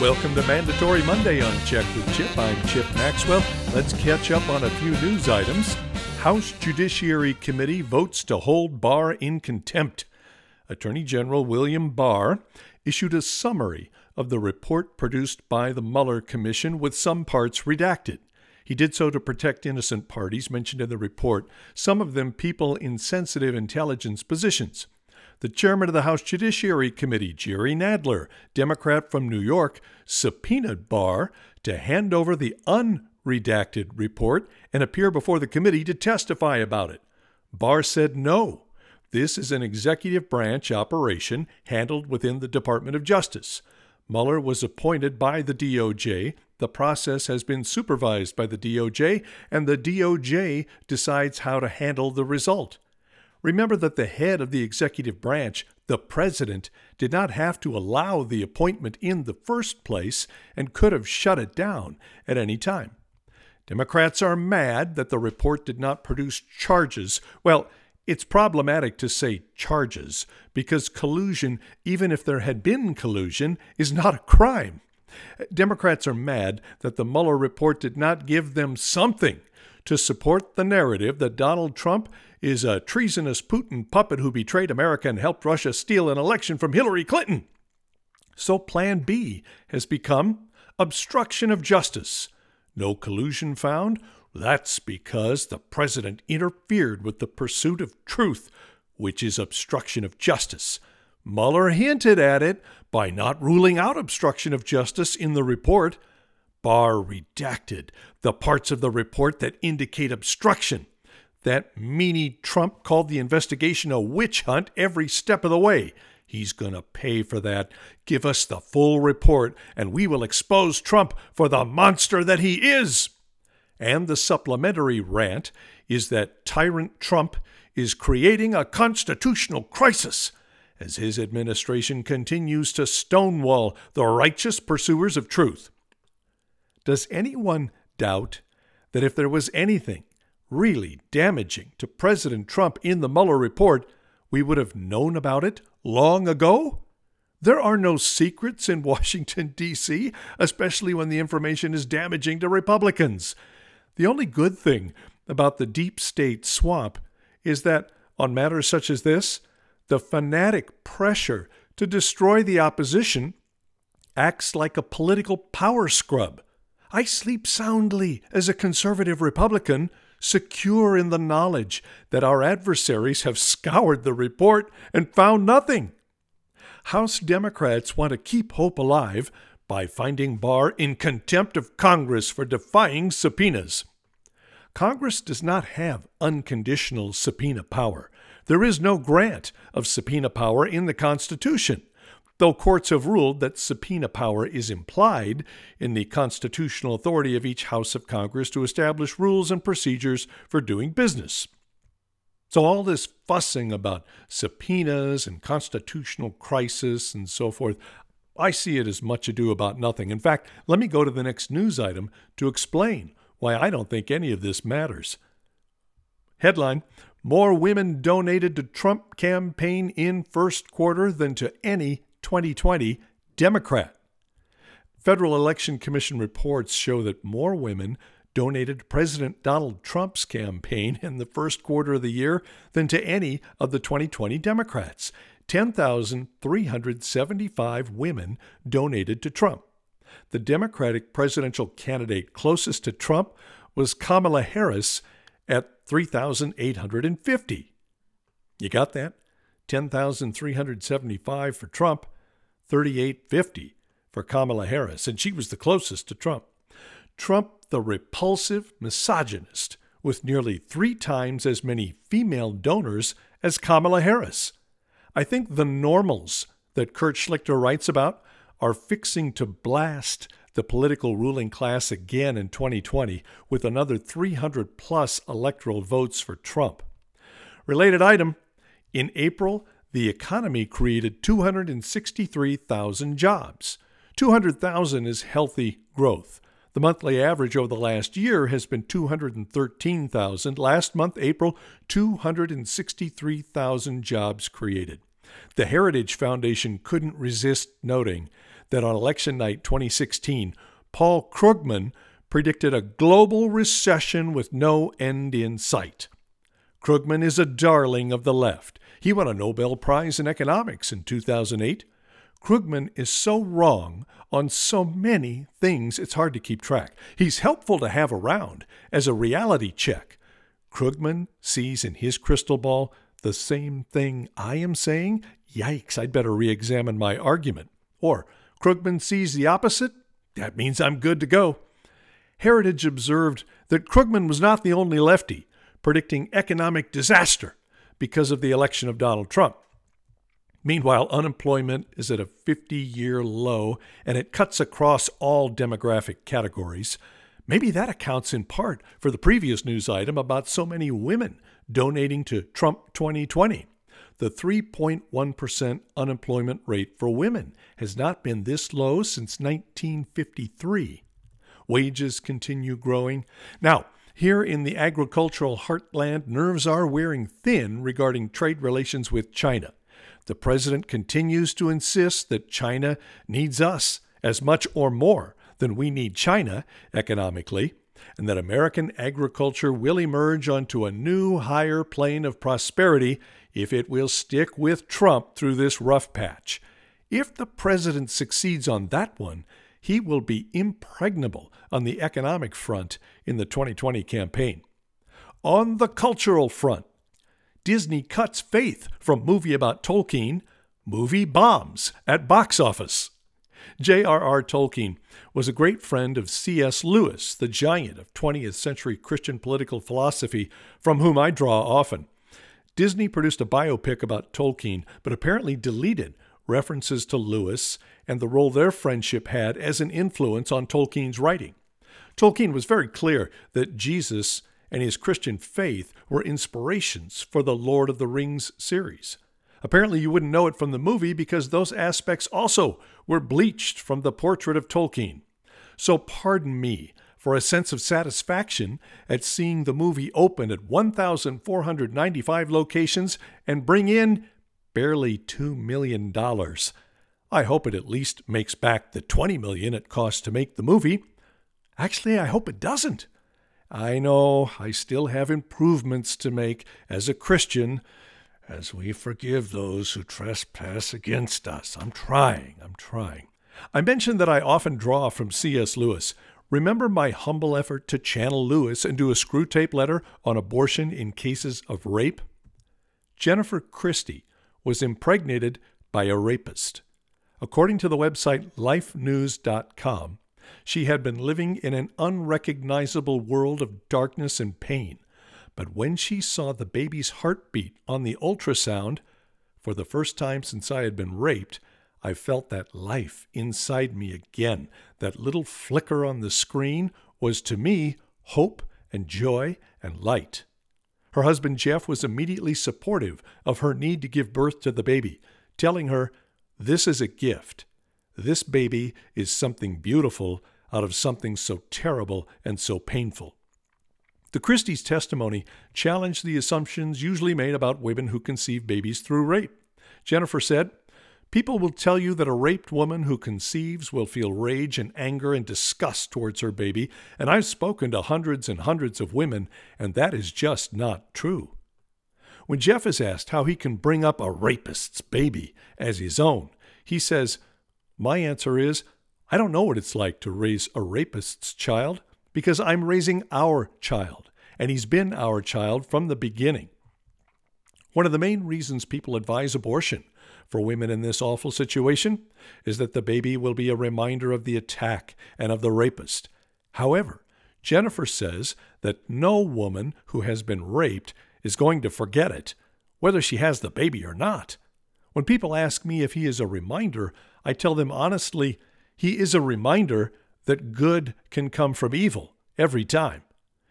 Welcome to Mandatory Monday on Check with Chip. I'm Chip Maxwell. Let's catch up on a few news items. House Judiciary Committee votes to hold Barr in contempt. Attorney General William Barr issued a summary of the report produced by the Mueller Commission with some parts redacted. He did so to protect innocent parties mentioned in the report, some of them people in sensitive intelligence positions. The chairman of the House Judiciary Committee, Jerry Nadler, Democrat from New York, subpoenaed Barr to hand over the unredacted report and appear before the committee to testify about it. Barr said no. This is an executive branch operation handled within the Department of Justice. Mueller was appointed by the DOJ. The process has been supervised by the DOJ, and the DOJ decides how to handle the result. Remember that the head of the executive branch, the president, did not have to allow the appointment in the first place and could have shut it down at any time. Democrats are mad that the report did not produce charges. Well, it's problematic to say charges because collusion, even if there had been collusion, is not a crime. Democrats are mad that the Mueller report did not give them something to support the narrative that Donald Trump is a treasonous Putin puppet who betrayed America and helped Russia steal an election from Hillary Clinton. So Plan B has become obstruction of justice. No collusion found? That's because the president interfered with the pursuit of truth, which is obstruction of justice. Mueller hinted at it by not ruling out obstruction of justice in the report. Barr redacted the parts of the report that indicate obstruction. That meanie Trump called the investigation a witch hunt every step of the way. He's going to pay for that. Give us the full report, and we will expose Trump for the monster that he is. And the supplementary rant is that tyrant Trump is creating a constitutional crisis as his administration continues to stonewall the righteous pursuers of truth. Does anyone doubt that if there was anything really damaging to President Trump in the Mueller report, we would have known about it long ago? There are no secrets in Washington, D.C., especially when the information is damaging to Republicans. The only good thing about the deep state swamp is that, on matters such as this, the fanatic pressure to destroy the opposition acts like a political power scrub. I sleep soundly as a conservative Republican, secure in the knowledge that our adversaries have scoured the report and found nothing. House Democrats want to keep hope alive by finding Barr in contempt of Congress for defying subpoenas. Congress does not have unconditional subpoena power. There is no grant of subpoena power in the Constitution though courts have ruled that subpoena power is implied in the constitutional authority of each House of Congress to establish rules and procedures for doing business. So, all this fussing about subpoenas and constitutional crisis and so forth, I see it as much ado about nothing. In fact, let me go to the next news item to explain why I don't think any of this matters. Headline More women donated to Trump campaign in first quarter than to any 2020 Democrat. Federal Election Commission reports show that more women donated to President Donald Trump's campaign in the first quarter of the year than to any of the 2020 Democrats. 10,375 women donated to Trump. The Democratic presidential candidate closest to Trump was Kamala Harris at 3,850. You got that? 10,375 for Trump, 3850 for Kamala Harris, and she was the closest to Trump. Trump, the repulsive misogynist, with nearly three times as many female donors as Kamala Harris. I think the normals that Kurt Schlichter writes about are fixing to blast the political ruling class again in 2020 with another 300 plus electoral votes for Trump. Related item In April, the economy created 263,000 jobs. 200,000 is healthy growth. The monthly average over the last year has been 213,000. Last month, April, 263,000 jobs created. The Heritage Foundation couldn't resist noting that on election night 2016, Paul Krugman predicted a global recession with no end in sight. Krugman is a darling of the left. He won a Nobel Prize in Economics in 2008. Krugman is so wrong on so many things it's hard to keep track. He's helpful to have around as a reality check. Krugman sees in his crystal ball the same thing I am saying. Yikes, I'd better re examine my argument. Or Krugman sees the opposite. That means I'm good to go. Heritage observed that Krugman was not the only lefty predicting economic disaster because of the election of Donald Trump. Meanwhile, unemployment is at a 50 year low and it cuts across all demographic categories. Maybe that accounts in part for the previous news item about so many women donating to Trump 2020. The 3.1% unemployment rate for women has not been this low since 1953. Wages continue growing. Now, here in the agricultural heartland, nerves are wearing thin regarding trade relations with China. The president continues to insist that China needs us as much or more than we need China economically, and that American agriculture will emerge onto a new higher plane of prosperity if it will stick with Trump through this rough patch. If the president succeeds on that one, he will be impregnable on the economic front in the 2020 campaign. On the cultural front, Disney cuts faith from movie about Tolkien, movie bombs at box office. J.R.R. Tolkien was a great friend of C.S. Lewis, the giant of 20th century Christian political philosophy, from whom I draw often. Disney produced a biopic about Tolkien, but apparently deleted references to Lewis and the role their friendship had as an influence on Tolkien's writing. Tolkien was very clear that Jesus and his Christian faith were inspirations for the Lord of the Rings series. Apparently, you wouldn't know it from the movie because those aspects also were bleached from the portrait of Tolkien. So, pardon me for a sense of satisfaction at seeing the movie open at 1,495 locations and bring in barely $2 million. I hope it at least makes back the 20 million it cost to make the movie. Actually, I hope it doesn't. I know I still have improvements to make as a Christian as we forgive those who trespass against us. I'm trying, I'm trying. I mentioned that I often draw from C.S. Lewis. Remember my humble effort to channel Lewis and do a Screwtape letter on abortion in cases of rape? Jennifer Christie was impregnated by a rapist. According to the website lifenews.com, she had been living in an unrecognizable world of darkness and pain. But when she saw the baby's heartbeat on the ultrasound, for the first time since I had been raped, I felt that life inside me again. That little flicker on the screen was to me hope and joy and light. Her husband Jeff was immediately supportive of her need to give birth to the baby, telling her this is a gift. This baby is something beautiful out of something so terrible and so painful. The Christie's testimony challenged the assumptions usually made about women who conceive babies through rape. Jennifer said, People will tell you that a raped woman who conceives will feel rage and anger and disgust towards her baby, and I've spoken to hundreds and hundreds of women, and that is just not true. When Jeff is asked how he can bring up a rapist's baby as his own, he says, My answer is, I don't know what it's like to raise a rapist's child because I'm raising our child, and he's been our child from the beginning. One of the main reasons people advise abortion for women in this awful situation is that the baby will be a reminder of the attack and of the rapist. However, Jennifer says that no woman who has been raped is going to forget it, whether she has the baby or not. When people ask me if he is a reminder, I tell them honestly, he is a reminder that good can come from evil every time.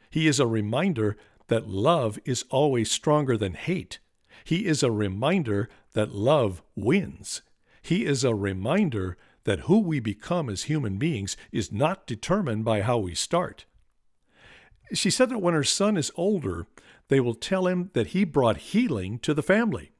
He is a reminder that love is always stronger than hate. He is a reminder that love wins. He is a reminder that who we become as human beings is not determined by how we start. She said that when her son is older, they will tell him that he brought healing to the family.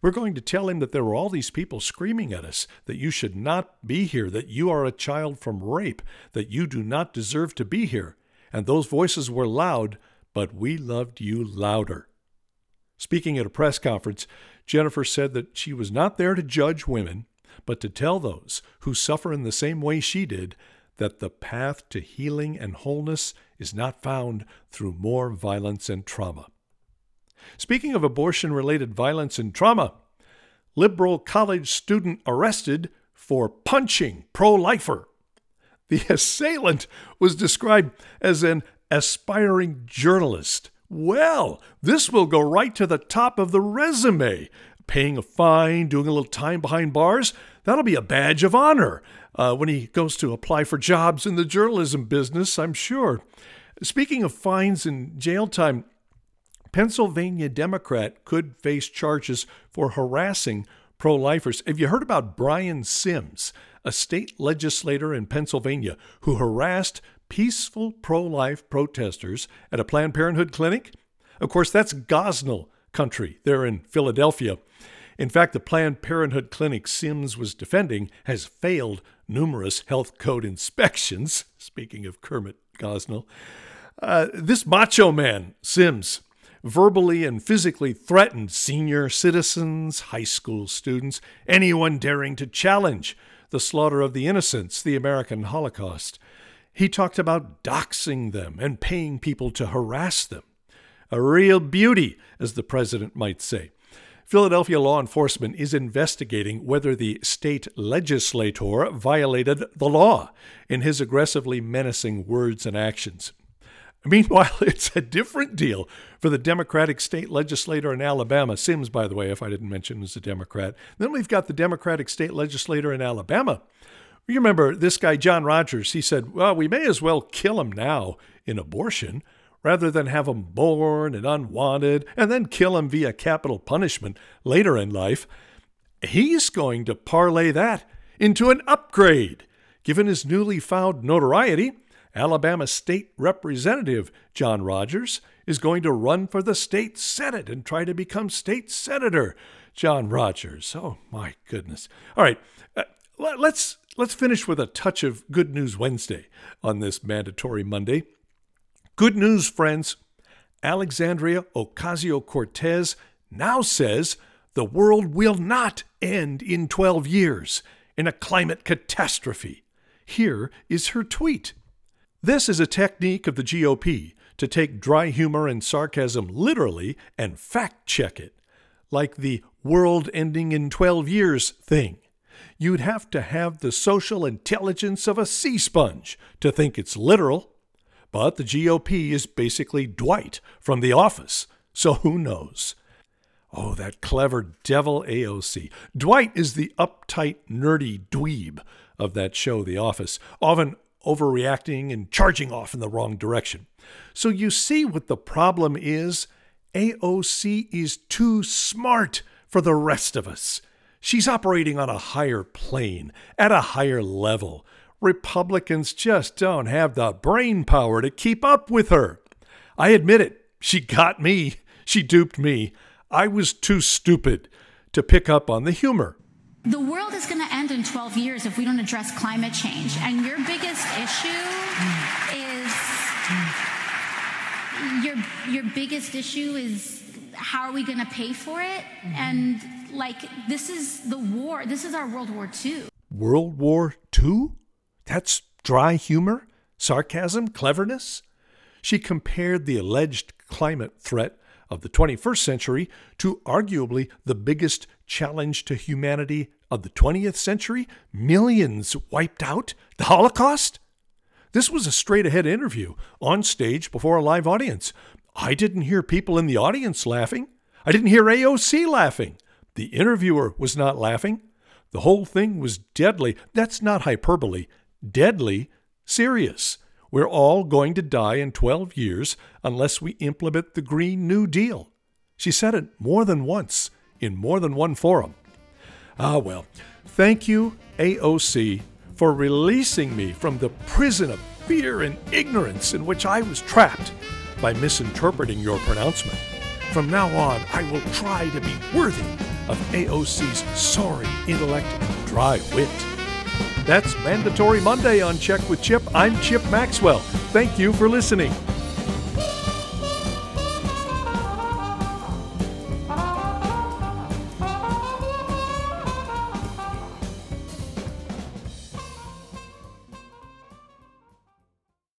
We're going to tell him that there were all these people screaming at us that you should not be here, that you are a child from rape, that you do not deserve to be here. And those voices were loud, but we loved you louder. Speaking at a press conference, Jennifer said that she was not there to judge women, but to tell those who suffer in the same way she did that the path to healing and wholeness is not found through more violence and trauma. Speaking of abortion related violence and trauma, liberal college student arrested for punching pro lifer. The assailant was described as an aspiring journalist. Well, this will go right to the top of the resume. Paying a fine, doing a little time behind bars, that'll be a badge of honor uh, when he goes to apply for jobs in the journalism business, I'm sure. Speaking of fines and jail time, Pennsylvania Democrat could face charges for harassing pro lifers. Have you heard about Brian Sims, a state legislator in Pennsylvania who harassed peaceful pro life protesters at a Planned Parenthood clinic? Of course, that's Gosnell country there in Philadelphia. In fact, the Planned Parenthood clinic Sims was defending has failed numerous health code inspections. Speaking of Kermit Gosnell, uh, this macho man, Sims, verbally and physically threatened senior citizens, high school students, anyone daring to challenge the slaughter of the innocents, the American Holocaust. He talked about doxing them and paying people to harass them. A real beauty, as the president might say. Philadelphia law enforcement is investigating whether the state legislator violated the law in his aggressively menacing words and actions. Meanwhile, it's a different deal for the Democratic state legislator in Alabama. Sims, by the way, if I didn't mention, was a Democrat. Then we've got the Democratic state legislator in Alabama. You remember this guy, John Rogers, he said, well, we may as well kill him now in abortion rather than have him born and unwanted and then kill him via capital punishment later in life, he's going to parlay that into an upgrade. Given his newly found notoriety, Alabama State Representative John Rogers is going to run for the state Senate and try to become state senator. John Rogers. Oh my goodness. All right, uh, let's let's finish with a touch of Good News Wednesday on this mandatory Monday. Good news, friends. Alexandria Ocasio Cortez now says the world will not end in 12 years in a climate catastrophe. Here is her tweet. This is a technique of the GOP to take dry humor and sarcasm literally and fact check it, like the world ending in 12 years thing. You'd have to have the social intelligence of a sea sponge to think it's literal. But the GOP is basically Dwight from The Office, so who knows? Oh, that clever devil AOC. Dwight is the uptight, nerdy dweeb of that show, The Office, often overreacting and charging off in the wrong direction. So you see what the problem is? AOC is too smart for the rest of us. She's operating on a higher plane, at a higher level. Republicans just don't have the brain power to keep up with her. I admit it. She got me. She duped me. I was too stupid to pick up on the humor. The world is going to end in 12 years if we don't address climate change. And your biggest issue is your your biggest issue is how are we going to pay for it? And like this is the war. This is our World War II. World War II? That's dry humor, sarcasm, cleverness. She compared the alleged climate threat of the 21st century to arguably the biggest challenge to humanity of the 20th century millions wiped out, the Holocaust. This was a straight ahead interview on stage before a live audience. I didn't hear people in the audience laughing. I didn't hear AOC laughing. The interviewer was not laughing. The whole thing was deadly. That's not hyperbole deadly serious. We're all going to die in 12 years unless we implement the Green New Deal. She said it more than once in more than one forum. Ah, well, thank you, AOC, for releasing me from the prison of fear and ignorance in which I was trapped by misinterpreting your pronouncement. From now on, I will try to be worthy of AOC's sorry intellect and dry wit. That's Mandatory Monday on Check with Chip. I'm Chip Maxwell. Thank you for listening.